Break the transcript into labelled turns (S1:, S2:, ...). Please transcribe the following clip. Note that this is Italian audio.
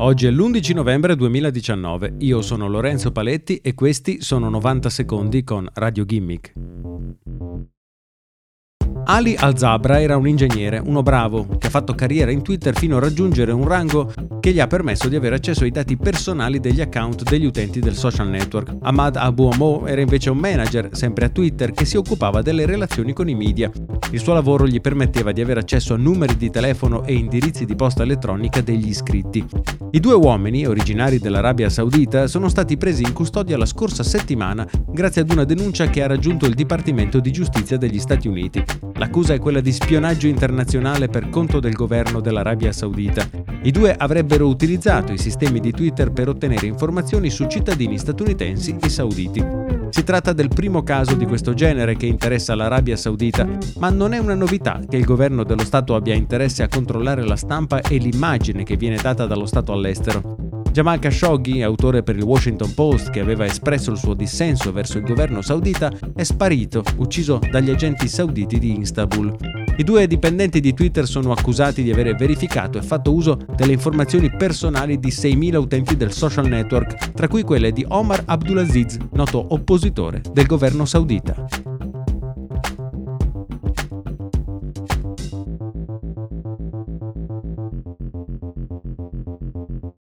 S1: Oggi è l'11 novembre 2019, io sono Lorenzo Paletti e questi sono 90 secondi con Radio Gimmick. Ali Al-Zabra era un ingegnere, umo bravo, che ha fatto carriera in Twitter fino a raggiungere un rango che gli ha permesso di avere accesso ai dati personali degli account degli utenti del social network. Ahmad Abu Amo era invece un manager, sempre a Twitter, che si occupava delle relazioni con i media. Il suo lavoro gli permetteva di avere accesso a numeri di telefono e indirizzi di posta elettronica degli iscritti. I due uomini, originari dell'Arabia Saudita, sono stati presi in custodia la scorsa settimana grazie ad una denuncia che ha raggiunto il Dipartimento di Giustizia degli Stati Uniti. L'accusa è quella di spionaggio internazionale per conto del governo dell'Arabia Saudita. I due avrebbero utilizzato i sistemi di Twitter per ottenere informazioni su cittadini statunitensi e sauditi. Si tratta del primo caso di questo genere che interessa l'Arabia Saudita, ma non è una novità che il governo dello Stato abbia interesse a controllare la stampa e l'immagine che viene data dallo Stato all'estero. Jamal Khashoggi, autore per il Washington Post che aveva espresso il suo dissenso verso il governo saudita, è sparito, ucciso dagli agenti sauditi di Istanbul. I due dipendenti di Twitter sono accusati di aver verificato e fatto uso delle informazioni personali di 6.000 utenti del social network, tra cui quelle di Omar Abdulaziz, noto oppositore del governo saudita.